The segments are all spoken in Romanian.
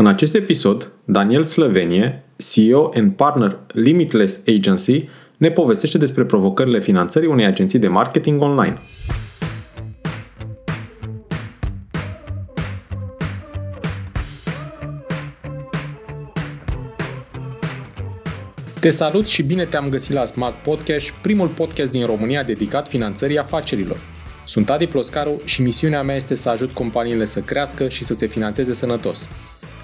În acest episod, Daniel Slăvenie, CEO and partner Limitless Agency, ne povestește despre provocările finanțării unei agenții de marketing online. Te salut și bine te-am găsit la Smart Podcast, primul podcast din România dedicat finanțării afacerilor. Sunt Adi Ploscaru și misiunea mea este să ajut companiile să crească și să se finanțeze sănătos.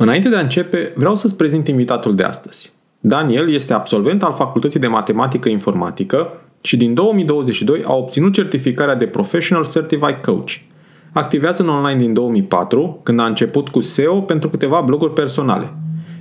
Înainte de a începe, vreau să-ți prezint invitatul de astăzi. Daniel este absolvent al Facultății de Matematică Informatică și din 2022 a obținut certificarea de Professional Certified Coach. Activează în online din 2004, când a început cu SEO pentru câteva bloguri personale.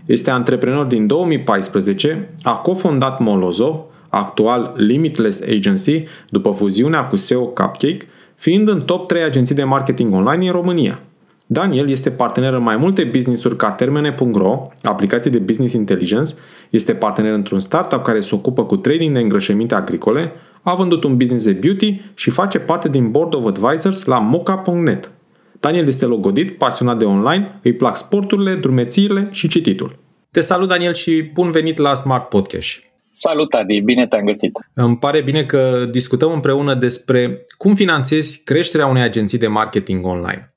Este antreprenor din 2014, a cofondat Molozo, actual Limitless Agency, după fuziunea cu SEO Cupcake, fiind în top 3 agenții de marketing online în România – Daniel este partener în mai multe business-uri ca Termene.ro, aplicații de business intelligence, este partener într-un startup care se ocupă cu trading de îngrășăminte agricole, a vândut un business de beauty și face parte din Board of Advisors la moca.net. Daniel este logodit, pasionat de online, îi plac sporturile, drumețiile și cititul. Te salut, Daniel, și bun venit la Smart Podcast. Salut, Adi! Bine te-am găsit! Îmi pare bine că discutăm împreună despre cum finanțezi creșterea unei agenții de marketing online.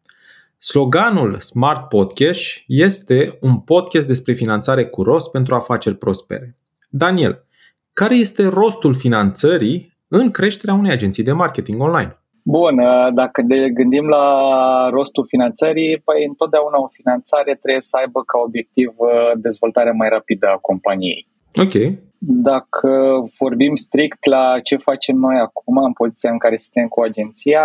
Sloganul Smart Podcast este un podcast despre finanțare cu rost pentru afaceri prospere. Daniel, care este rostul finanțării în creșterea unei agenții de marketing online? Bun, uh, dacă ne gândim la rostul finanțării, păi întotdeauna o finanțare trebuie să aibă ca obiectiv uh, dezvoltarea mai rapidă a companiei. Ok. Dacă vorbim strict la ce facem noi acum, în poziția în care suntem cu agenția,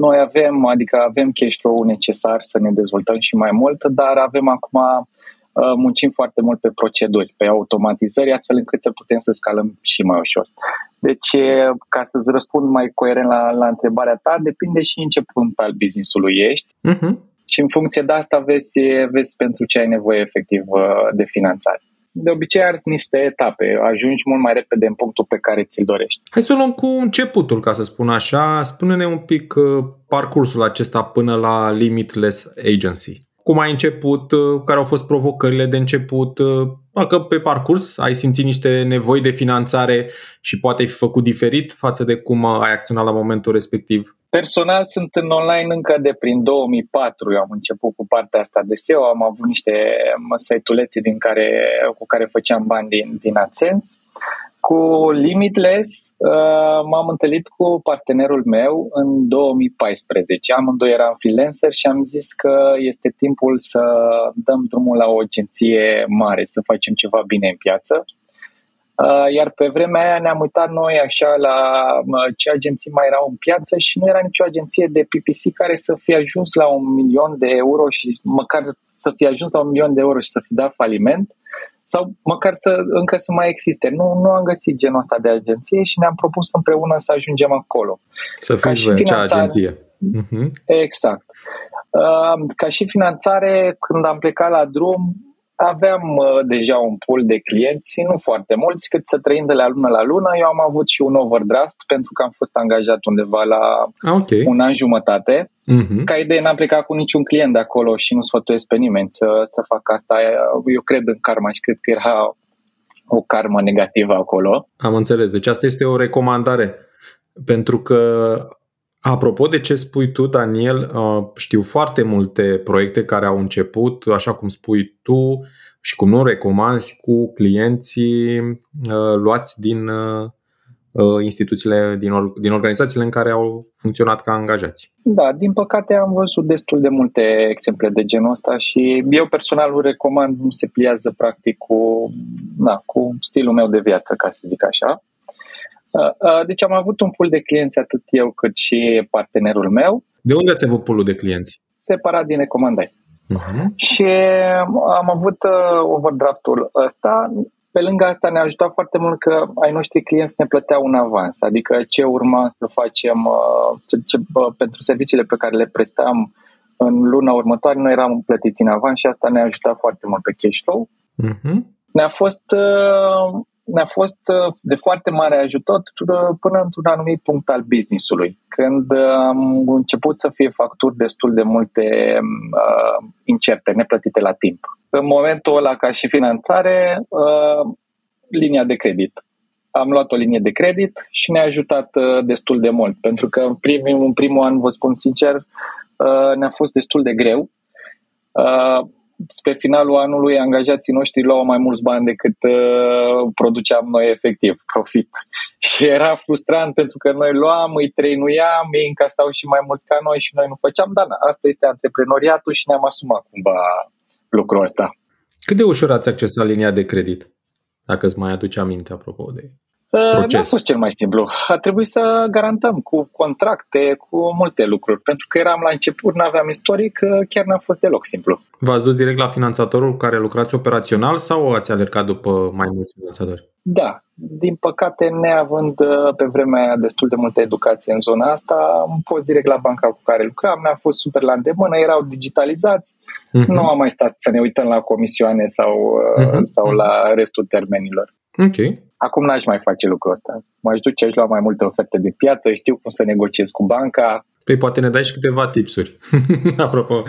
noi avem, adică avem cash flow necesar să ne dezvoltăm și mai mult, dar avem acum uh, muncim foarte mult pe proceduri, pe automatizări, astfel încât să putem să scalăm și mai ușor. Deci, ca să-ți răspund mai coerent la, la întrebarea ta, depinde și în ce punct al business-ului ești uh-huh. și în funcție de asta vezi, vezi pentru ce ai nevoie efectiv uh, de finanțare de obicei arzi niște etape, ajungi mult mai repede în punctul pe care ți-l dorești. Hai să o luăm cu începutul, ca să spun așa. Spune-ne un pic uh, parcursul acesta până la Limitless Agency. Cum ai început, uh, care au fost provocările de început, uh, dacă pe parcurs ai simțit niște nevoi de finanțare și poate ai fi făcut diferit față de cum ai acționat la momentul respectiv. Personal sunt în online încă de prin 2004. Eu am început cu partea asta de SEO, am avut niște site-ulețe din care, cu care făceam bani din, din AdSense. Cu Limitless uh, m-am întâlnit cu partenerul meu în 2014. Amândoi eram freelancer și am zis că este timpul să dăm drumul la o agenție mare, să facem ceva bine în piață Uh, iar pe vremea aia ne-am uitat noi așa la ce agenții mai erau în piață și nu era nicio agenție de PPC care să fie ajuns la un milion de euro și măcar să fie ajuns la un milion de euro și să fi dat faliment sau măcar să încă să mai existe. Nu, nu am găsit genul ăsta de agenție și ne-am propus împreună să ajungem acolo. Să fiți voi acea agenție. Uh-huh. Exact. Uh, ca și finanțare, când am plecat la drum, aveam uh, deja un pool de clienți, nu foarte mulți, cât să trăim de la lună la lună. Eu am avut și un overdraft pentru că am fost angajat undeva la ah, okay. un an jumătate. Uh-huh. Ca idee n-am plecat cu niciun client de acolo și nu sfătuiesc pe nimeni să, să facă asta. Eu cred în karma și cred că era o karmă negativă acolo. Am înțeles. Deci asta este o recomandare. Pentru că Apropo de ce spui tu, Daniel, uh, știu foarte multe proiecte care au început, așa cum spui tu și cum nu recomanzi, cu clienții uh, luați din uh, instituțiile, din, din organizațiile în care au funcționat ca angajați. Da, din păcate am văzut destul de multe exemple de genul ăsta și eu personal îl recomand, nu se pliază practic cu, na, cu stilul meu de viață, ca să zic așa. Uh, uh, deci am avut un pool de clienți atât eu cât și partenerul meu. De unde ați avut pulul de clienți? Separat din recomandări. Uh-huh. Și am avut uh, overdraftul ăsta. Pe lângă asta ne-a ajutat foarte mult că ai noștri clienți ne plăteau un avans, adică ce urma să facem uh, ce, ce, uh, pentru serviciile pe care le prestam în luna următoare, noi eram plătiți în avans și asta ne-a ajutat foarte mult pe cash flow. Uh-huh. Ne-a fost uh, ne-a fost uh, de foarte mare ajutor uh, până într-un anumit punct al business-ului, când uh, am început să fie facturi destul de multe uh, incerte, neplătite la timp. În momentul ăla, ca și finanțare, uh, linia de credit. Am luat o linie de credit și ne-a ajutat uh, destul de mult, pentru că în primul, în primul an, vă spun sincer, uh, ne-a fost destul de greu. Uh, spre finalul anului angajații noștri luau mai mulți bani decât uh, produceam noi efectiv, profit. Și era frustrant pentru că noi luam, îi trăinuiam, ei încasau și mai mulți ca noi și noi nu făceam, dar asta este antreprenoriatul și ne-am asumat cumva lucrul ăsta. Cât de ușor ați accesat linia de credit? Dacă îți mai aduce aminte apropo de proces. Nu a fost cel mai simplu. A trebuit să garantăm cu contracte, cu multe lucruri. Pentru că eram la început, nu aveam istoric, chiar n-a fost deloc simplu. V-ați dus direct la finanțatorul cu care lucrați operațional sau ați alergat după mai mulți finanțatori? Da, din păcate, neavând uh, pe vremea destul de multă educație în zona asta, am fost direct la banca cu care lucram, ne-a fost super la îndemână, erau digitalizați, uh-huh. nu am mai stat să ne uităm la comisioane sau, uh-huh. sau la restul termenilor. Ok. Acum n-aș mai face lucrul ăsta. M-aș duce, aș lua mai multe oferte de piață, știu cum să negociez cu banca. Păi poate ne dai și câteva tipsuri. Apropo,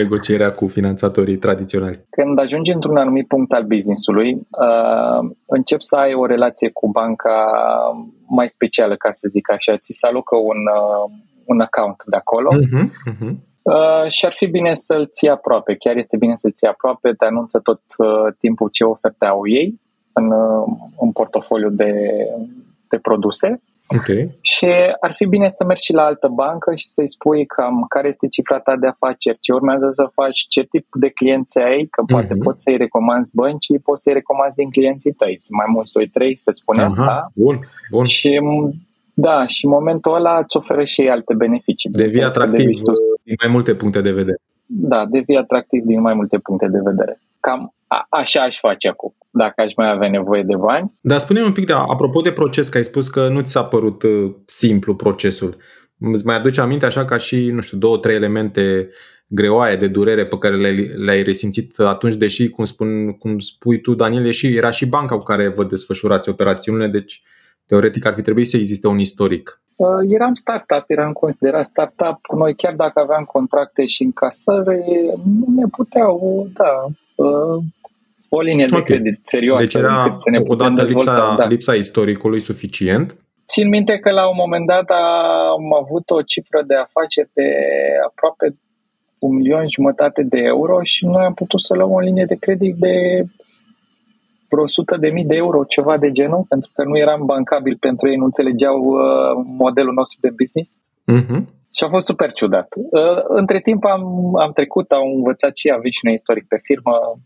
negocierea cu finanțatorii tradiționali. Când ajungi într-un anumit punct al business-ului, uh, încep să ai o relație cu banca mai specială, ca să zic așa. Ți se alocă un, uh, un account de acolo. Uh-huh, uh-huh. Uh, și ar fi bine să-l ții aproape, chiar este bine să-l ții aproape, te anunță tot uh, timpul ce oferte au ei în, în portofoliu de, de produse. Okay. Și ar fi bine să mergi și la altă bancă și să-i spui cam care este cifra ta de afaceri, ce urmează să faci, ce tip de clienți ai, că uh-huh. poate poți să-i recomanzi băncii, poți să-i recomanzi din clienții tăi. Sunt mai mulți, 2-3, să spunem. Uh-huh. Da? Bun, bun. Și da, și în momentul ăla îți oferă și ei alte beneficii. Devii atractiv din mai multe puncte de vedere. Da, devii atractiv din mai multe puncte de vedere. Cam a, așa aș face acum, dacă aș mai avea nevoie de bani. Dar spune un pic, de, apropo de proces, că ai spus că nu ți s-a părut uh, simplu procesul. Îți mai aduce aminte așa ca și, nu știu, două, trei elemente greoaie de durere pe care le-ai, le-ai resimțit atunci, deși, cum, spun, cum spui tu, Daniel, și, era și banca cu care vă desfășurați operațiunile, deci teoretic ar fi trebuit să existe un istoric. Uh, eram startup, eram considerat startup. Noi chiar dacă aveam contracte și încasări, nu ne puteau, da, uh, o linie okay. de credit serioasă. Deci era să ne odată lipsa, da. lipsa istoricului suficient. Țin minte că la un moment dat am avut o cifră de afaceri de aproape un milion jumătate de euro și noi am putut să luăm o linie de credit de vreo 100 de mii de euro, ceva de genul, pentru că nu eram bancabil pentru ei, nu înțelegeau uh, modelul nostru de business. Uh-huh. Și a fost super ciudat. Uh, între timp am, am trecut, am învățat și avem și noi istoric pe firmă, mm,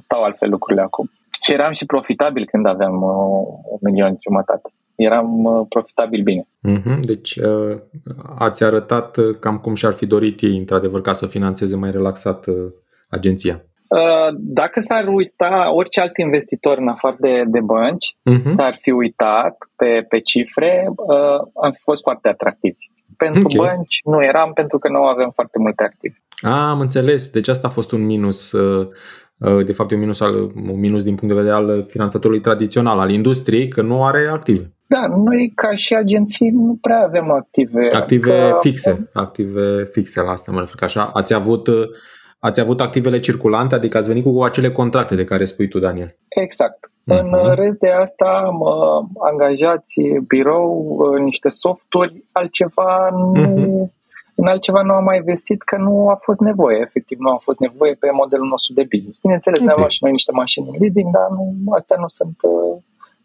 stau altfel lucrurile acum. Și eram și profitabil când aveam uh, un milion jumătate. Eram uh, profitabil bine. Uh-huh. Deci uh, ați arătat uh, cam cum și-ar fi dorit ei, într-adevăr, ca să financeze mai relaxat uh, agenția. Uh, dacă s-ar uita orice alt investitor în afară de, de bănci, uh-huh. s-ar fi uitat pe, pe cifre, uh, am fi fost foarte atractiv. Pentru okay. bănci nu eram pentru că nu avem foarte multe active. Ah, am înțeles. Deci asta a fost un minus, uh, de fapt un minus, al, un minus din punct de vedere al finanțatorului tradițional, al industriei, că nu are active. Da, noi ca și agenții nu prea avem active. Active că... fixe, active fixe la asta mă refer. Că așa ați avut Ați avut activele circulante, adică ați venit cu acele contracte de care spui tu, Daniel. Exact. Uh-huh. În mhm. rest de asta am uh, angajați birou, uh, niște softuri, altceva nu, uh-huh. În altceva nu am mai investit că nu a fost nevoie, efectiv nu a fost nevoie pe modelul nostru de business. Bineînțeles, okay. ne-am și noi niște mașini în leasing, dar nu, astea nu sunt uh,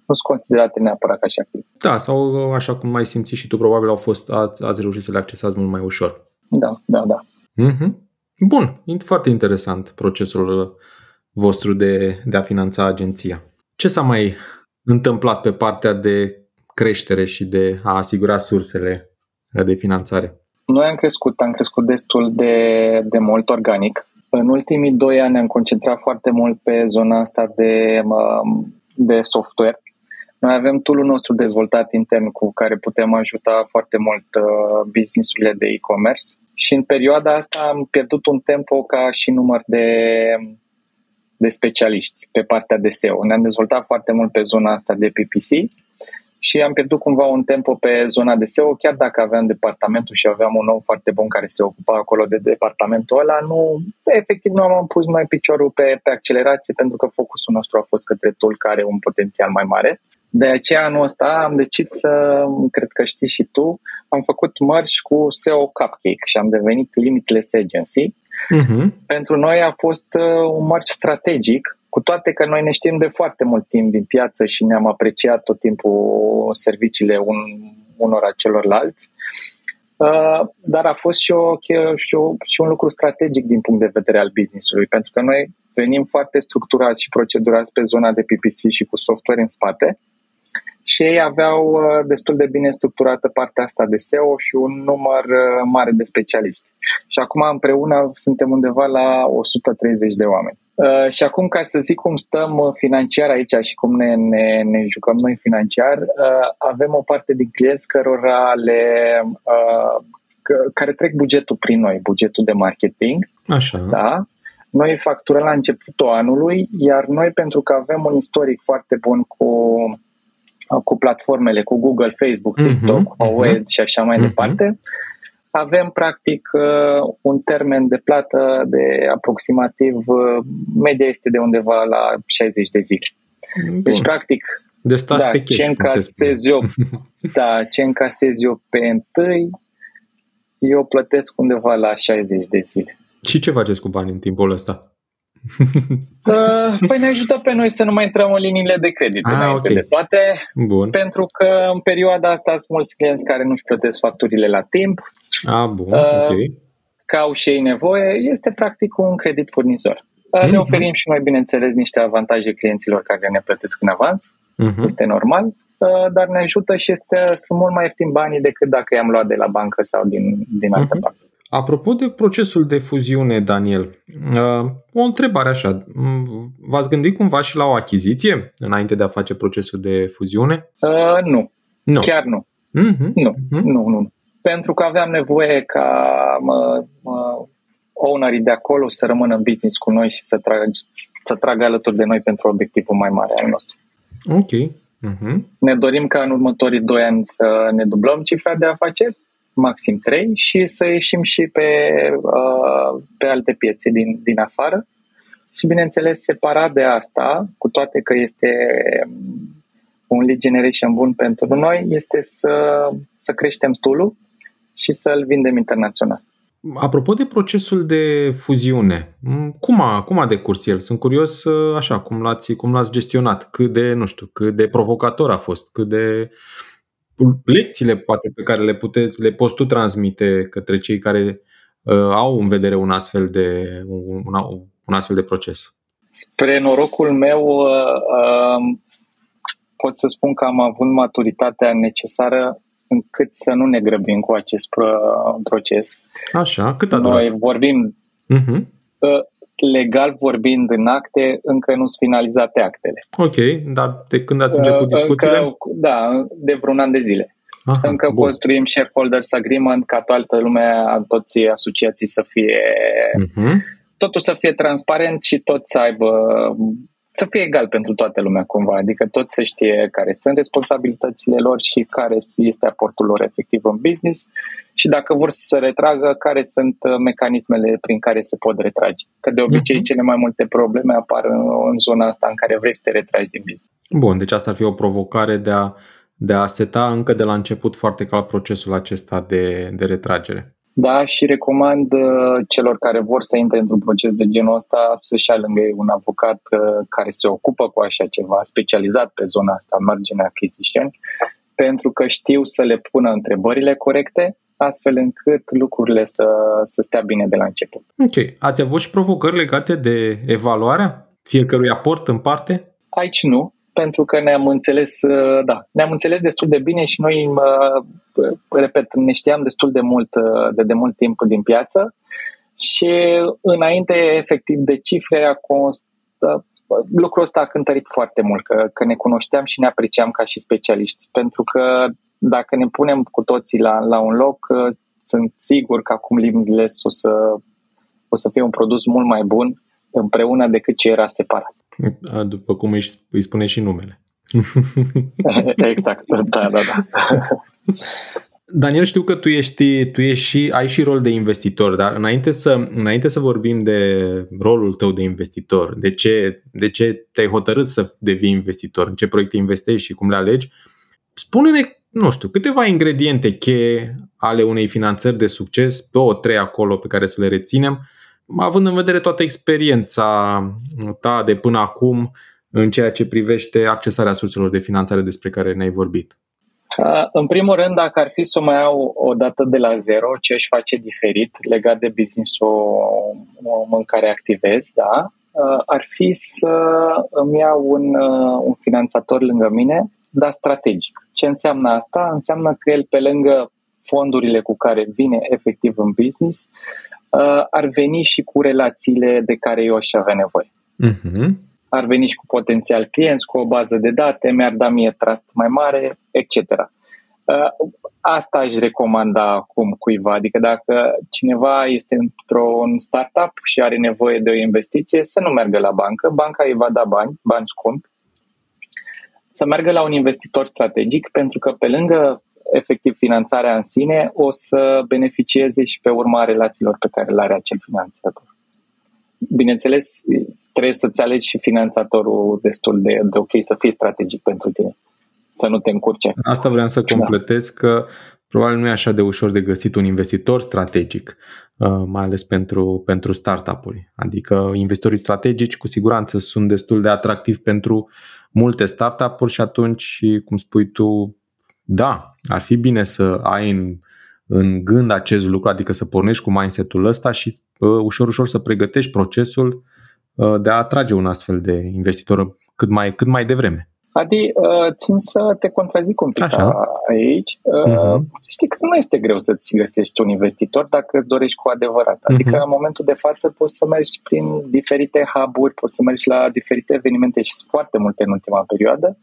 nu sunt considerate neapărat ca și active. Da, sau așa cum mai simți și tu, probabil au fost, ați, ați reușit să le accesați mult mai ușor. Da, da, da. Uh-huh. Bun, foarte interesant procesul uh, vostru de, de a finanța agenția. Ce s-a mai întâmplat pe partea de creștere și de a asigura sursele de finanțare? Noi am crescut, am crescut destul de, de mult organic. În ultimii doi ani am concentrat foarte mult pe zona asta de, de software. Noi avem tool nostru dezvoltat intern cu care putem ajuta foarte mult uh, business-urile de e-commerce și în perioada asta am pierdut un tempo ca și număr de, de specialiști pe partea de SEO. Ne-am dezvoltat foarte mult pe zona asta de PPC și am pierdut cumva un tempo pe zona de SEO, chiar dacă aveam departamentul și aveam un om foarte bun care se ocupa acolo de departamentul ăla, nu, efectiv nu am pus mai piciorul pe, pe accelerație pentru că focusul nostru a fost către tool care are un potențial mai mare. De aceea anul ăsta am decis să, cred că știi și tu, am făcut mărci cu SEO Cupcake și am devenit Limitless Agency. Uh-huh. Pentru noi a fost uh, un mărci strategic cu toate că noi ne știm de foarte mult timp din piață și ne-am apreciat tot timpul serviciile un, unora celorlalți, uh, dar a fost și, o, și, o, și un lucru strategic din punct de vedere al businessului, pentru că noi venim foarte structurați și procedurați pe zona de PPC și cu software în spate și ei aveau uh, destul de bine structurată partea asta de SEO și un număr uh, mare de specialiști. Și acum împreună suntem undeva la 130 de oameni. Uh, și acum, ca să zic cum stăm financiar aici și cum ne, ne, ne jucăm noi financiar, avem o parte din clienți cărora le, care trec bugetul prin noi, bugetul de marketing. Așa. Da? Noi facturăm la începutul anului, iar noi, pentru că avem un istoric foarte bun cu cu platformele, cu Google, Facebook, mhm, TikTok, uh-huh, uh-huh. și așa mai uh-huh. departe, avem practic uh, un termen de plată de aproximativ, uh, media este de undeva la 60 de zile. Bun. Deci practic de stat da, pe cash, ce încasez eu, da, ce încasez eu pe întâi, eu plătesc undeva la 60 de zile. Și ce faceți cu banii în timpul ăsta? Uh, păi ne ajută pe noi să nu mai intrăm în liniile de credit ah, okay. de toate, bun. pentru că în perioada asta sunt mulți clienți care nu-și plătesc facturile la timp. Ah, bun, uh, ok. Că au și ei nevoie, este practic un credit furnizor. Uh, mm-hmm. Le oferim și noi, bineînțeles, niște avantaje clienților care ne plătesc în avans, mm-hmm. este normal, uh, dar ne ajută și este, sunt mult mai ieftini banii decât dacă i-am luat de la bancă sau din, din altă mm-hmm. parte. Apropo de procesul de fuziune, Daniel, uh, o întrebare așa. V-ați gândit cumva și la o achiziție înainte de a face procesul de fuziune? Uh, nu. nu. Chiar nu. Mm-hmm. Nu. Mm-hmm. nu, nu. Pentru că aveam nevoie ca mă, mă, ownerii de acolo să rămână în business cu noi și să tragă, să tragă alături de noi pentru obiectivul mai mare al nostru. Ok. Mm-hmm. Ne dorim ca în următorii doi ani să ne dublăm cifra de afaceri maxim 3 și să ieșim și pe, uh, pe alte piețe din, din afară. Și bineînțeles, separat de asta, cu toate că este un lead generation bun pentru noi, este să, să creștem tool și să-l vindem internațional. Apropo de procesul de fuziune, cum a, cum a decurs el? Sunt curios, uh, așa, cum l-ați, cum l-ați gestionat, cât de, nu știu, cât de provocator a fost, cât de lecțiile poate pe care le, pute, le poți tu transmite către cei care uh, au în vedere un astfel de, un, un astfel de proces? Spre norocul meu uh, uh, pot să spun că am avut maturitatea necesară încât să nu ne grăbim cu acest proces. Așa, cât a durat? Noi vorbim uh-huh legal vorbind în acte, încă nu sunt finalizate actele. Ok, dar de când ați început discuțiile? Încă, da, de vreun an de zile. Aha, încă bun. construim shareholders agreement ca toată lumea, toți asociații să fie uh-huh. totul să fie transparent și tot să aibă să fie egal pentru toată lumea cumva, adică tot să știe care sunt responsabilitățile lor și care este aportul lor efectiv în business și dacă vor să se retragă, care sunt uh, mecanismele prin care se pot retrage. Că de obicei uh-huh. cele mai multe probleme apar în, în zona asta în care vrei să te retragi din business. Bun, deci asta ar fi o provocare de a, de a seta încă de la început foarte clar procesul acesta de, de retragere. Da, și recomand uh, celor care vor să intre într-un proces de genul ăsta să-și ia lângă ei un avocat uh, care se ocupă cu așa ceva, specializat pe zona asta, margine acquisition, pentru că știu să le pună întrebările corecte, astfel încât lucrurile să, să stea bine de la început. Ok. Ați avut și provocări legate de evaluarea fiecărui aport în parte? Aici nu, pentru că ne-am înțeles, uh, da, ne-am înțeles destul de bine și noi, uh, repet, ne știam destul de mult, de, de mult timp din piață și înainte, efectiv, de cifre, a const, lucrul ăsta a cântărit foarte mult, că, că ne cunoșteam și ne apreciam ca și specialiști, pentru că dacă ne punem cu toții la, la un loc, sunt sigur că acum Limitless o să, o să fie un produs mult mai bun împreună decât ce era separat. După cum îi, îi spune și numele. exact, da, da, da. Daniel, știu că tu ești, tu ești și, ai și rol de investitor, dar înainte să, înainte să vorbim de rolul tău de investitor, de ce, de ce te-ai hotărât să devii investitor, în ce proiecte investești și cum le alegi, spune-ne, nu știu, câteva ingrediente cheie ale unei finanțări de succes, două, trei acolo pe care să le reținem, având în vedere toată experiența ta de până acum în ceea ce privește accesarea surselor de finanțare despre care ne-ai vorbit. În primul rând, dacă ar fi să mai iau o dată de la zero, ce își face diferit legat de business-ul în care activez, da, ar fi să îmi iau un, un finanțator lângă mine, dar strategic. Ce înseamnă asta? Înseamnă că el, pe lângă fondurile cu care vine efectiv în business, ar veni și cu relațiile de care eu aș avea nevoie. Uh-huh. Ar veni și cu potențial clienți, cu o bază de date, mi-ar da mie trust mai mare, etc. Asta aș recomanda acum cuiva, adică dacă cineva este într-un startup și are nevoie de o investiție, să nu meargă la bancă, banca îi va da bani, bani scumpi, să meargă la un investitor strategic, pentru că pe lângă efectiv finanțarea în sine, o să beneficieze și pe urma relațiilor pe care le are acel finanțator. Bineînțeles, trebuie să-ți alegi și finanțatorul destul de, de ok, să fie strategic pentru tine, să nu te încurce. Asta vreau să completez da. că probabil nu e așa de ușor de găsit un investitor strategic, uh, mai ales pentru, pentru startup-uri. Adică investitorii strategici cu siguranță sunt destul de atractivi pentru multe startup-uri și atunci, cum spui tu, da, ar fi bine să ai în, în gând acest lucru, adică să pornești cu mindset-ul ăsta și uh, ușor, ușor să pregătești procesul uh, de a atrage un astfel de investitor cât mai, cât mai devreme. Adi, uh, țin să te contrazic un pic Așa. aici. Uh-huh. Să știi că nu este greu să-ți găsești un investitor dacă îți dorești cu adevărat. Adică uh-huh. în momentul de față poți să mergi prin diferite hub-uri, poți să mergi la diferite evenimente și sunt foarte multe în ultima perioadă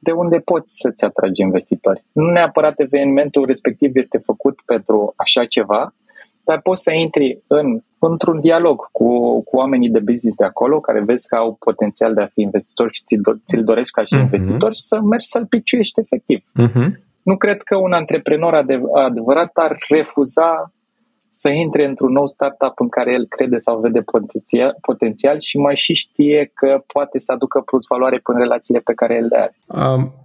de unde poți să-ți atragi investitori. Nu neapărat evenimentul respectiv este făcut pentru așa ceva, dar poți să intri în, într-un dialog cu, cu oamenii de business de acolo, care vezi că au potențial de a fi investitori și ți-l, ți dorești ca și uh-huh. investitor și să mergi să-l piciuiești efectiv. Uh-huh. Nu cred că un antreprenor adevărat ar refuza să intre într-un nou startup în care el crede sau vede potențial, potențial și mai și știe că poate să aducă plus valoare până relațiile pe care el le are.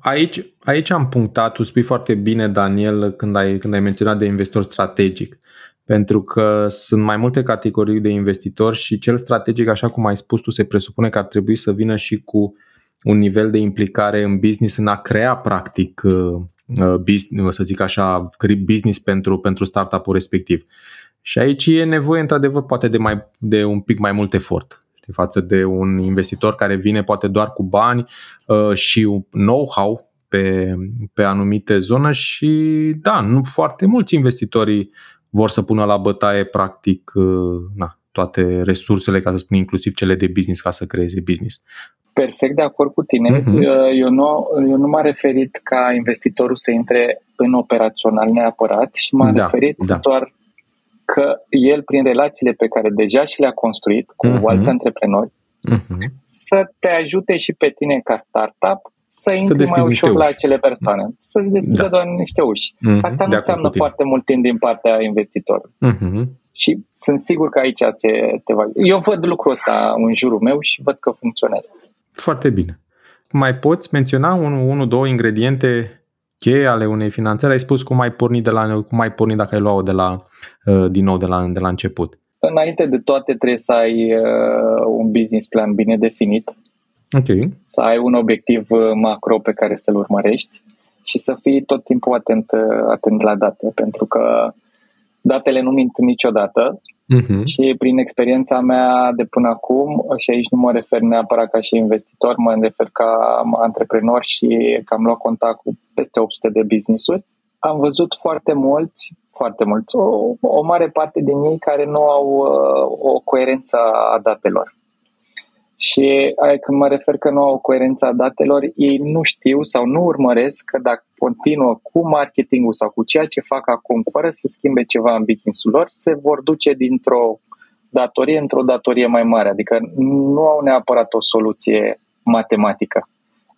Aici, aici am punctat, tu spui foarte bine, Daniel, când ai, când ai menționat de investitor strategic. Pentru că sunt mai multe categorii de investitori și cel strategic, așa cum ai spus tu, se presupune că ar trebui să vină și cu un nivel de implicare în business, în a crea practic uh, uh, business, să zic așa, business pentru, pentru startup-ul respectiv. Și aici e nevoie, într-adevăr, poate de, mai, de un pic mai mult efort știi, față de un investitor care vine poate doar cu bani uh, și know-how pe, pe anumite zone și da, nu foarte mulți investitorii vor să pună la bătaie practic uh, na, toate resursele, ca să spun inclusiv cele de business ca să creeze business. Perfect de acord cu tine. Uh-huh. Eu, nu, eu nu m-am referit ca investitorul să intre în operațional neapărat și m-am da, referit da. doar că el, prin relațiile pe care deja și le-a construit cu uh-huh. alți antreprenori, uh-huh. să te ajute și pe tine ca startup să intri să mai ușor la acele persoane, să deschidă da. doar niște uși. Uh-huh. Asta nu înseamnă foarte mult timp din partea investitorului. Uh-huh. Și sunt sigur că aici se te va... Eu văd lucrul ăsta în jurul meu și văd că funcționează. Foarte bine. Mai poți menționa unul, unu, două ingrediente cheie ale unei finanțări, ai spus cum ai pornit, de la, cum ai pornit dacă ai luat-o de la, uh, din nou de la, de la început. Înainte de toate trebuie să ai uh, un business plan bine definit, okay. să ai un obiectiv uh, macro pe care să-l urmărești și să fii tot timpul atent, atent la date, pentru că datele nu mint niciodată Uh-huh. Și prin experiența mea de până acum, și aici nu mă refer neapărat ca și investitor, mă refer ca antreprenor și că am luat contact cu peste 800 de business-uri, am văzut foarte mulți, foarte mulți, o, o mare parte din ei care nu au uh, o coerență a datelor. Și când mă refer că nu au coerența datelor, ei nu știu sau nu urmăresc că dacă continuă cu marketingul sau cu ceea ce fac acum, fără să schimbe ceva în business-ul lor, se vor duce dintr-o datorie într-o datorie mai mare. Adică nu au neapărat o soluție matematică.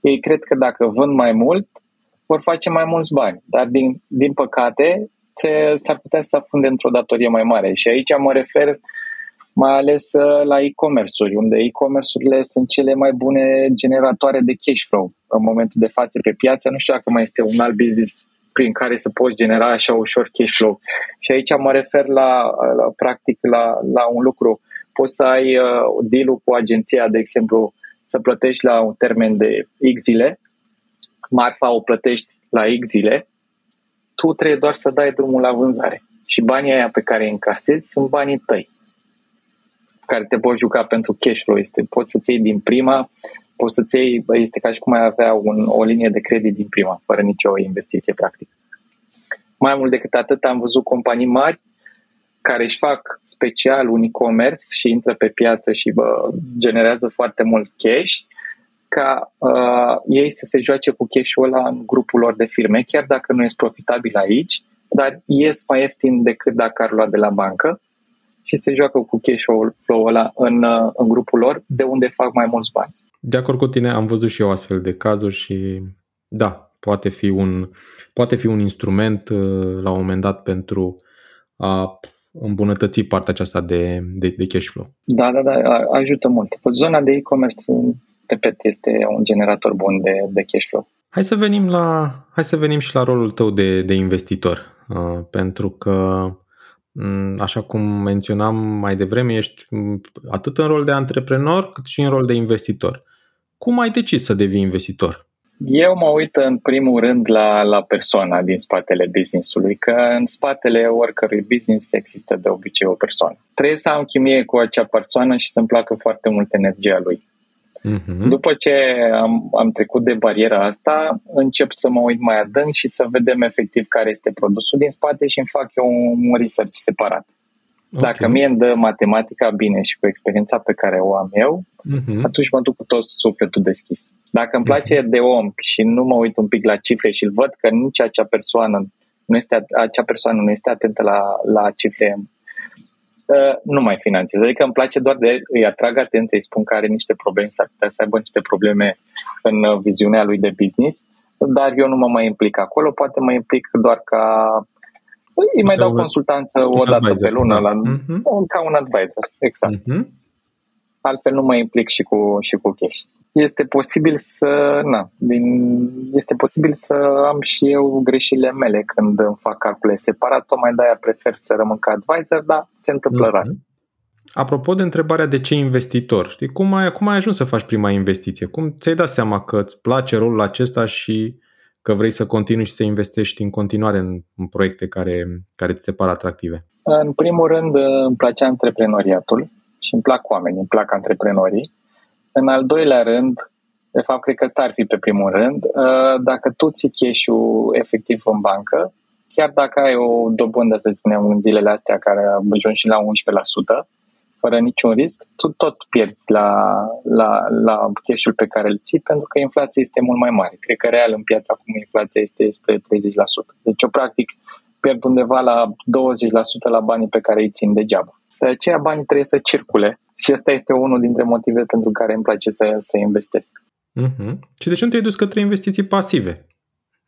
Ei cred că dacă vând mai mult, vor face mai mulți bani. Dar, din, din păcate, se, s-ar putea să afunde într-o datorie mai mare. Și aici mă refer mai ales uh, la e-commerce-uri, unde e-commerce-urile sunt cele mai bune generatoare de cash flow în momentul de față pe piață. Nu știu dacă mai este un alt business prin care să poți genera așa ușor cash flow. Și aici mă refer la, la practic la, la un lucru. Poți să ai uh, deal cu agenția, de exemplu, să plătești la un termen de X zile, marfa o plătești la X zile, tu trebuie doar să dai drumul la vânzare. Și banii aia pe care îi încasezi sunt banii tăi care te poți juca pentru cash flow. Este, poți să-ți iei din prima, poți să-ți iei, este ca și cum ai avea un, o linie de credit din prima, fără nicio investiție practic. Mai mult decât atât, am văzut companii mari care își fac special un e-commerce și intră pe piață și bă, generează foarte mult cash, ca uh, ei să se joace cu cash-ul ăla în grupul lor de firme, chiar dacă nu este profitabil aici, dar ies mai ieftin decât dacă ar lua de la bancă și se joacă cu cash flow-ul ăla în, uh, în grupul lor, de unde fac mai mulți bani. De acord cu tine, am văzut și eu astfel de cazuri și da, poate fi un, poate fi un instrument uh, la un moment dat pentru a îmbunătăți partea aceasta de, de, de cash flow. Da, da, da, ajută mult. Zona de e-commerce, repet, este un generator bun de, de cash flow. Hai să venim la, hai să venim și la rolul tău de, de investitor, uh, pentru că Mm, așa cum menționam mai devreme, ești mm, atât în rol de antreprenor cât și în rol de investitor. Cum ai decis să devii investitor? Eu mă uit în primul rând la, la persoana din spatele businessului, că în spatele oricărui business există de obicei o persoană. Trebuie să am chimie cu acea persoană și să-mi placă foarte mult energia lui. Uh-huh. După ce am, am trecut de bariera asta, încep să mă uit mai adânc și să vedem efectiv care este produsul din spate și îmi fac eu un, un research separat. Okay. Dacă mie îmi dă matematica bine și cu experiența pe care o am eu, uh-huh. atunci mă duc cu tot sufletul deschis. Dacă îmi place uh-huh. de om și nu mă uit un pic la cifre și îl văd că nici acea persoană nu este, acea persoană nu este atentă la, la cifre Uh, nu mai finanțez. Adică îmi place doar de îi atrag atenție, îi spun că are niște probleme, s-ar putea să aibă niște probleme în uh, viziunea lui de business, dar eu nu mă mai implic acolo, poate mă implic doar ca îi mai dau consultanță o dată pe lună, da. la, uh-huh. ca un advisor, exact. Uh-huh. Altfel nu mă implic și cu, și cu cash este posibil să, na, din, este posibil să am și eu greșelile mele când îmi fac calcule separat, tocmai de-aia prefer să rămân ca advisor, dar se întâmplă mm-hmm. rar. Apropo de întrebarea de ce investitor, știi, cum ai, cum ai ajuns să faci prima investiție? Cum ți-ai dat seama că îți place rolul acesta și că vrei să continui și să investești în continuare în, în proiecte care, care ți se par atractive? În primul rând îmi place antreprenoriatul și îmi plac oamenii, îmi plac antreprenorii în al doilea rând, de fapt, cred că ăsta ar fi pe primul rând, uh, dacă tu ții cash efectiv în bancă, chiar dacă ai o dobândă, să spunem, în zilele astea care ajungi și la 11%, fără niciun risc, tu tot pierzi la, la, la cash pe care îl ții pentru că inflația este mult mai mare. Cred că real în piața acum inflația este spre 30%. Deci eu practic pierd undeva la 20% la banii pe care îi țin degeaba. De aceea banii trebuie să circule și ăsta este unul dintre motive pentru care îmi place să, să investesc. Uh-huh. Și de ce nu te-ai dus către investiții pasive?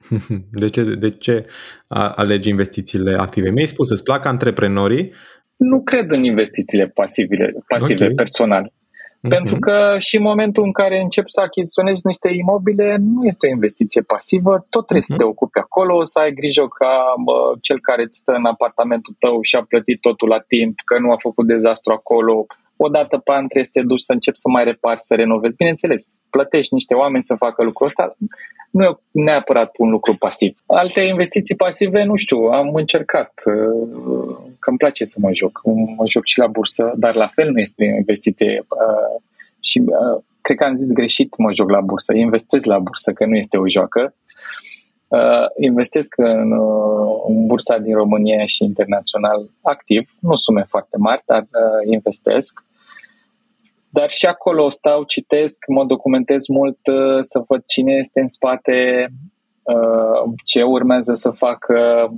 De ce, de ce alegi investițiile active? Mi-ai spus, îți plac antreprenorii? Nu cred în investițiile pasive, pasive okay. personal. Uh-huh. Pentru că și în momentul în care începi să achiziționezi niște imobile, nu este o investiție pasivă, tot trebuie uh-huh. să te ocupi acolo, să ai grijă ca bă, cel care îți stă în apartamentul tău și a plătit totul la timp, că nu a făcut dezastru acolo, o dată pe an trebuie să te duci să începi să mai repari, să renovezi. Bineînțeles, plătești niște oameni să facă lucrul ăsta, nu e neapărat un lucru pasiv. Alte investiții pasive, nu știu, am încercat. Uh, că îmi place să mă joc. Mă joc și la bursă, dar la fel nu este o investiție uh, și uh, cred că am zis greșit, mă joc la bursă, investez la bursă, că nu este o joacă. Uh, investesc în, uh, în bursa din România și internațional activ, nu sume foarte mari, dar uh, investesc. Dar și acolo stau, citesc, mă documentez mult uh, să văd cine este în spate, uh, ce urmează să fac, uh,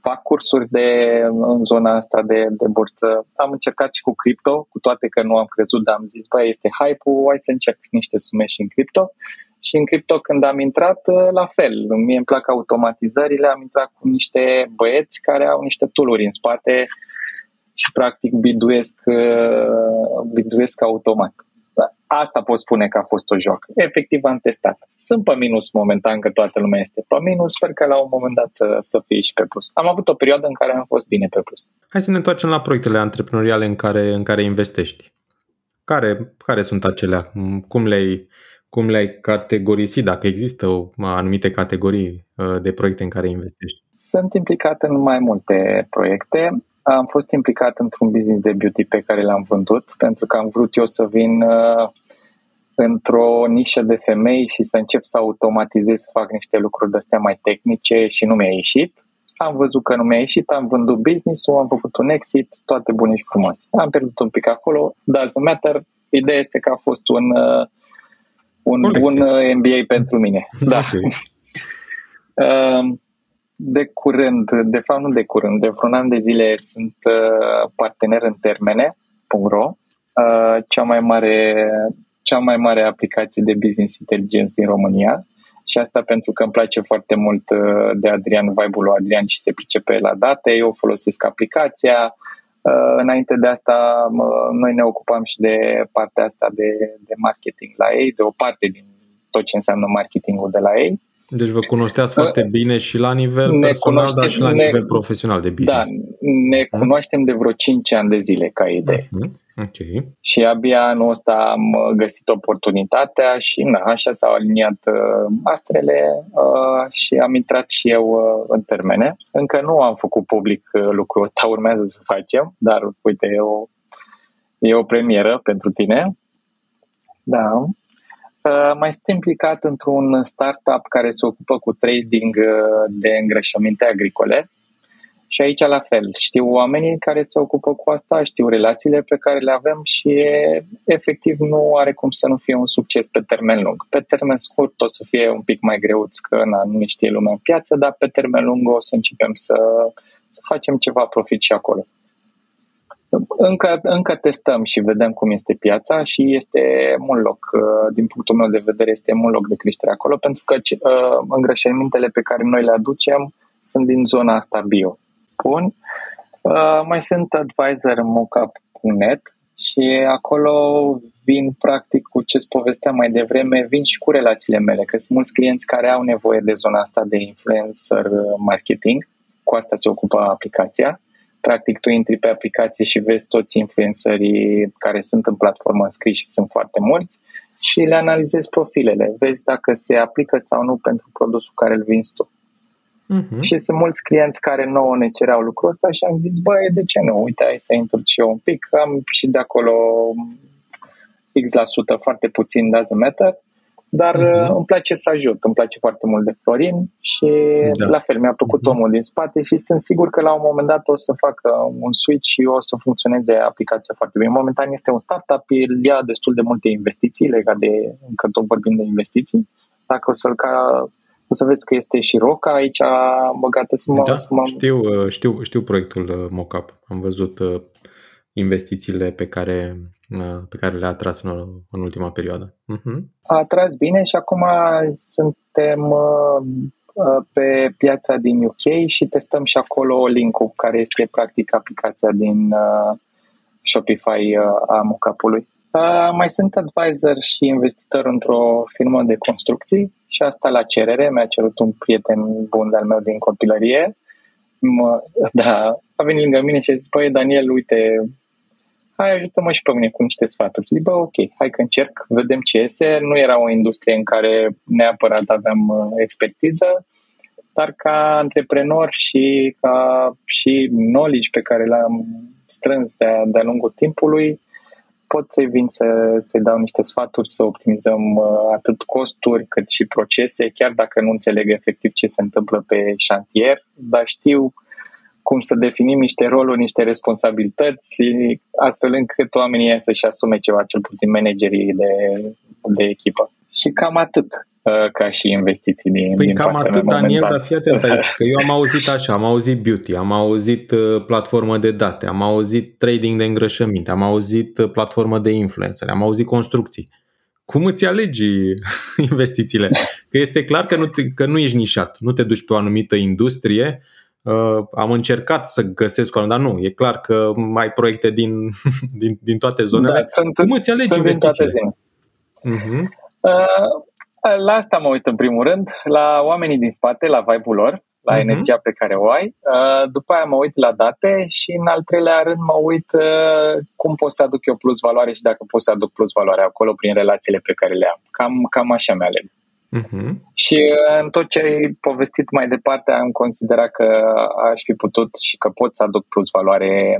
fac cursuri de, în zona asta de, de burță. Am încercat și cu cripto, cu toate că nu am crezut, dar am zis, băi, este hype-ul, hai să încerc niște sume și în cripto. Și în cripto când am intrat, la fel, mie îmi plac automatizările, am intrat cu niște băieți care au niște tooluri în spate și practic biduiesc, biduiesc automat. Asta pot spune că a fost o joacă. Efectiv am testat. Sunt pe minus momentan, că toată lumea este pe minus. Sper că la un moment dat să, să fie și pe plus. Am avut o perioadă în care am fost bine pe plus. Hai să ne întoarcem la proiectele antreprenoriale în care, în care investești. Care, care sunt acelea? Cum le-ai, cum le-ai categorisit, dacă există o, anumite categorii uh, de proiecte în care investești? Sunt implicat în mai multe proiecte. Am fost implicat într-un business de beauty pe care l-am vândut, pentru că am vrut eu să vin uh, într-o nișă de femei și să încep să automatizez, să fac niște lucruri de-astea mai tehnice și nu mi-a ieșit. Am văzut că nu mi-a ieșit, am vândut business-ul, am făcut un exit, toate bune și frumoase. Am pierdut un pic acolo, doesn't matter. Ideea este că a fost un, uh, un bun MBA pentru mine. Da. Okay. Uh, de curând, de fapt nu de curând, de vreun an de zile sunt partener în termene.ro, cea mai mare cea mai mare aplicație de business intelligence din România. Și asta pentru că îmi place foarte mult uh, de Adrian, vibe-ul lui Adrian și se pricepe la date, eu folosesc aplicația, uh, Înainte de asta, noi ne ocupam și de partea asta de, de marketing la ei, de o parte din tot ce înseamnă marketingul de la ei. Deci vă cunoșteați foarte uh, bine și la nivel ne personal, dar și la ne, nivel profesional de business. Da, ne cunoaștem de vreo 5 ani de zile ca idee. Uh-huh. Okay. Și abia anul ăsta am găsit oportunitatea și na, așa s-au aliniat uh, astrele uh, și am intrat și eu uh, în termene. Încă nu am făcut public uh, lucrul ăsta, urmează să facem, dar uite, e o, e o premieră pentru tine. Da. Uh, mai sunt implicat într-un startup care se ocupă cu trading uh, de îngrășăminte agricole și aici la fel, știu oamenii care se ocupă cu asta, știu relațiile pe care le avem și efectiv nu are cum să nu fie un succes pe termen lung. Pe termen scurt o să fie un pic mai greuț că na, nu știe lumea în piață, dar pe termen lung o să începem să, să facem ceva profit și acolo. Încă, încă testăm și vedem cum este piața și este mult loc, din punctul meu de vedere, este mult loc de creștere acolo pentru că uh, îngrășămintele pe care noi le aducem sunt din zona asta bio spun. Uh, mai sunt advisor în mockup.net și acolo vin practic cu ce-ți povesteam mai devreme, vin și cu relațiile mele, că sunt mulți clienți care au nevoie de zona asta de influencer marketing, cu asta se ocupă aplicația. Practic tu intri pe aplicație și vezi toți influencerii care sunt în platformă înscriși și sunt foarte mulți și le analizezi profilele, vezi dacă se aplică sau nu pentru produsul care îl vinzi tu. Uh-huh. Și sunt mulți clienți care nouă ne cereau lucrul ăsta și am zis, băi, de ce nu? Uite, hai să intru și eu un pic. Am și de acolo X la sută, foarte puțin, doesn't matter. Dar uh-huh. îmi place să ajut, îmi place foarte mult de Florin și da. la fel mi-a plăcut uh-huh. omul din spate și sunt sigur că la un moment dat o să facă un switch și o să funcționeze aplicația foarte bine. Momentan este un startup, el ia destul de multe investiții legat de, încă tot vorbim de investiții. Dacă o să-l ca o să vezi că este și roca aici băgată să mă... Da, să mă... Știu, uh, știu, știu proiectul uh, Mockup. Am văzut uh, investițiile pe care, pe care le-a atras în, în ultima perioadă. Uh-huh. A atras bine și acum suntem pe piața din UK și testăm și acolo link care este practic aplicația din Shopify a Mockup-ului. Uh, mai sunt advisor și investitor într-o firmă de construcții și asta la cerere. Mi-a cerut un prieten bun de-al meu din copilărie. Mă, da, a venit lângă mine și a zis, băi, Daniel, uite, hai ajută-mă și pe mine cu niște sfaturi. Și zic, bă, ok, hai că încerc, vedem ce iese. Nu era o industrie în care neapărat aveam uh, expertiză, dar ca antreprenor și ca și knowledge pe care l-am strâns de-a, de-a lungul timpului, pot să-i vin să, să-i dau niște sfaturi, să optimizăm uh, atât costuri cât și procese, chiar dacă nu înțeleg efectiv ce se întâmplă pe șantier, dar știu cum să definim niște roluri, niște responsabilități, astfel încât oamenii să-și asume ceva, cel puțin managerii de, de echipă. Și cam atât uh, ca și investiții din Păi din cam atât, Daniel, dar fii atent aici, că eu am auzit așa, am auzit beauty, am auzit uh, platformă de date, am auzit trading de îngrășăminte, am auzit uh, platformă de influencer, am auzit construcții. Cum îți alegi investițiile? Că este clar că nu, te, că nu ești nișat, nu te duci pe o anumită industrie, Uh, am încercat să găsesc o dar nu, e clar că mai proiecte din, din, din toate zonele. Da, sunt, Cum îți alegi investițiile? Uh-huh. Uh, la asta mă uit în primul rând, la oamenii din spate, la vibe-ul lor, la uh-huh. energia pe care o ai. Uh, după aia mă uit la date și în al treilea rând mă uit uh, cum pot să aduc eu plus valoare și dacă pot să aduc plus valoare acolo prin relațiile pe care le am. Cam, cam așa mi-aleg. Uh-huh. Și uh, în tot ce ai povestit mai departe am considerat că aș fi putut și că pot să aduc plus valoare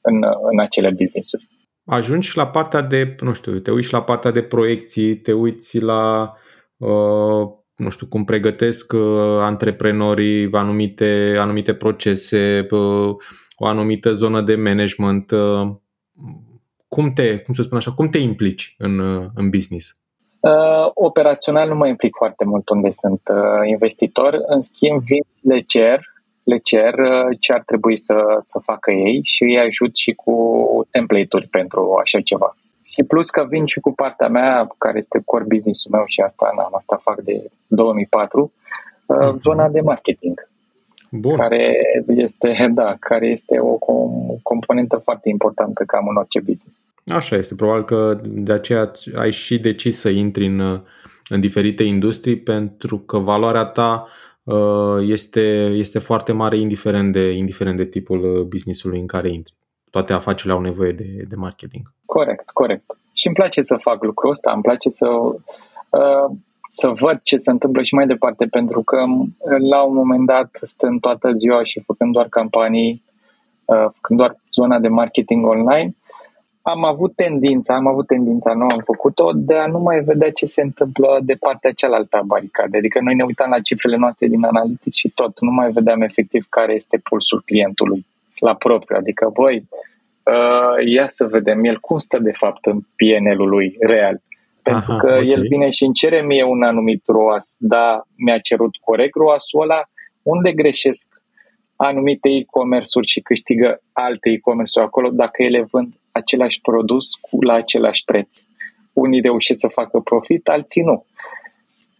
în, în acele business-uri ajungi la partea de, nu știu, te uiți la partea de proiecții, te uiți la, uh, nu știu, cum pregătesc uh, antreprenorii anumite, anumite procese, uh, o anumită zonă de management. Uh, cum te, cum să spun așa, cum te implici în, uh, în business? Uh, operațional nu mă implic foarte mult unde sunt uh, investitor, în schimb vin le cer le cer uh, ce ar trebui să, să facă ei și îi ajut și cu template-uri pentru așa ceva. Și plus că vin și cu partea mea, care este core business-ul meu și asta, na, asta fac de 2004, mm-hmm. zona de marketing. Bun. Care este, da, care este o componentă foarte importantă cam în orice business. Așa este, probabil că de aceea ai și decis să intri în, în diferite industrii pentru că valoarea ta Uh, este, este foarte mare indiferent de, indiferent de tipul uh, businessului în care intri. Toate afacerile au nevoie de, de marketing. Corect, corect. Și îmi place să fac lucrul ăsta, îmi place să, uh, să văd ce se întâmplă și mai departe, pentru că la un moment dat, stând toată ziua și făcând doar campanii, făcând doar zona de marketing online, am avut tendința, am avut tendința, nu am făcut-o, de a nu mai vedea ce se întâmplă de partea cealaltă a baricade. Adică noi ne uitam la cifrele noastre din analitic și tot, nu mai vedeam efectiv care este pulsul clientului la propriu. Adică, băi, uh, ia să vedem el cum stă de fapt în PNL-ul lui real. Pentru Aha, că okay. el vine și îmi cere mie un anumit ROAS, da, mi-a cerut corect ROAS-ul ăla, unde greșesc anumite e-commerce-uri și câștigă alte e-commerce-uri acolo dacă ele vând același produs cu la același preț. Unii reușesc să facă profit, alții nu.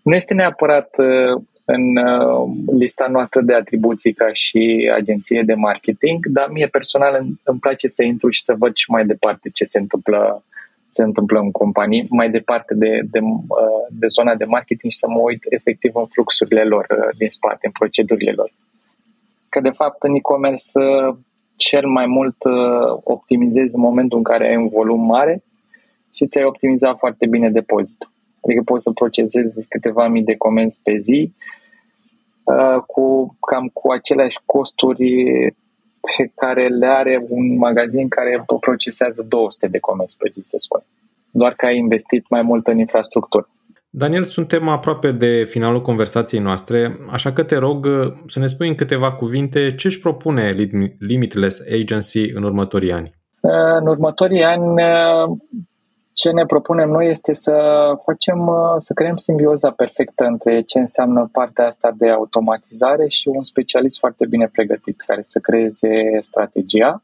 Nu este neapărat uh, în uh, lista noastră de atribuții ca și agenție de marketing, dar mie personal îmi place să intru și să văd și mai departe ce se întâmplă se întâmplă în companii, mai departe de, de, uh, de zona de marketing și să mă uit efectiv în fluxurile lor din spate, în procedurile lor. Că de fapt în e-commerce cel mai mult uh, optimizezi în momentul în care ai un volum mare și ți-ai optimizat foarte bine depozitul. Adică poți să procesezi câteva mii de comenzi pe zi uh, cu cam cu aceleași costuri pe care le are un magazin care procesează 200 de comenzi pe zi, să spun. Doar că ai investit mai mult în infrastructură. Daniel, suntem aproape de finalul conversației noastre, așa că te rog uh, să ne spui în câteva cuvinte ce își propune Limitless Agency în următorii ani. Uh, în următorii ani, uh, ce ne propunem noi este să facem, să creăm simbioza perfectă între ce înseamnă partea asta de automatizare și un specialist foarte bine pregătit care să creeze strategia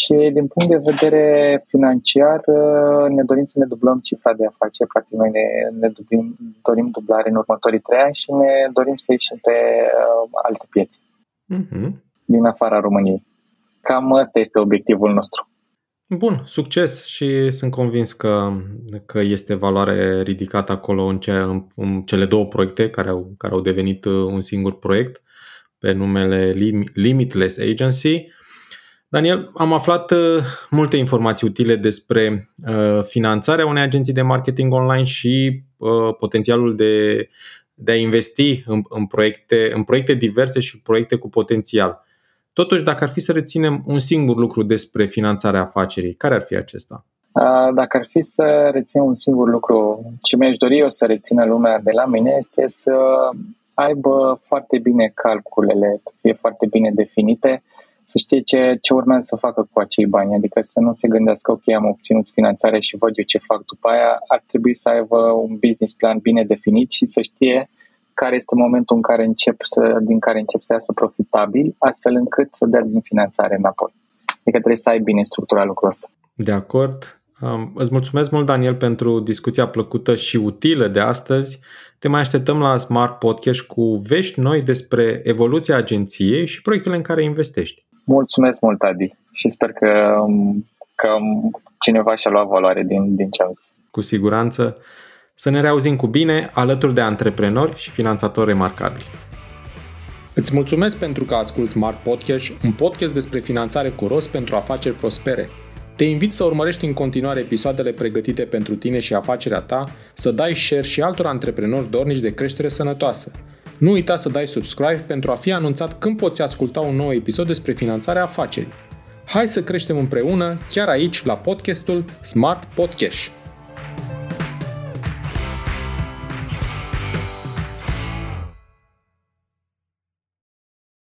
și din punct de vedere financiar uh, ne dorim să ne dublăm cifra de afaceri. Practic noi ne, ne dublim, dorim dublare în următorii trei ani și ne dorim să ieșim pe uh, alte piețe uh-huh. din afara României. Cam ăsta este obiectivul nostru. Bun, succes și sunt convins că, că este valoare ridicată acolo în, ce, în, în cele două proiecte care au, care au devenit uh, un singur proiect pe numele Limitless Agency. Daniel, am aflat uh, multe informații utile despre uh, finanțarea unei agenții de marketing online și uh, potențialul de, de a investi în, în, proiecte, în proiecte diverse și proiecte cu potențial. Totuși, dacă ar fi să reținem un singur lucru despre finanțarea afacerii, care ar fi acesta? Dacă ar fi să rețin un singur lucru, ce mi-aș dori eu să rețină lumea de la mine este să aibă foarte bine calculele, să fie foarte bine definite, să știe ce, ce urmează să facă cu acei bani, adică să nu se gândească, ok, am obținut finanțare și văd eu ce fac după aia, ar trebui să aibă un business plan bine definit și să știe care este momentul în care încep să, din care încep să iasă profitabil, astfel încât să dea din finanțare înapoi. Adică trebuie să ai bine structurat lucrul ăsta. De acord. Um, îți mulțumesc mult, Daniel, pentru discuția plăcută și utilă de astăzi. Te mai așteptăm la Smart Podcast cu vești noi despre evoluția agenției și proiectele în care investești. Mulțumesc mult, Adi, și sper că, că cineva și-a luat valoare din, din ce am zis. Cu siguranță. Să ne reauzim cu bine alături de antreprenori și finanțatori remarcabili. Îți mulțumesc pentru că asculti Smart Podcast, un podcast despre finanțare cu rost pentru afaceri prospere. Te invit să urmărești în continuare episoadele pregătite pentru tine și afacerea ta, să dai share și altor antreprenori dornici de creștere sănătoasă. Nu uita să dai subscribe pentru a fi anunțat când poți asculta un nou episod despre finanțarea afacerii. Hai să creștem împreună, chiar aici, la podcastul Smart Podcast.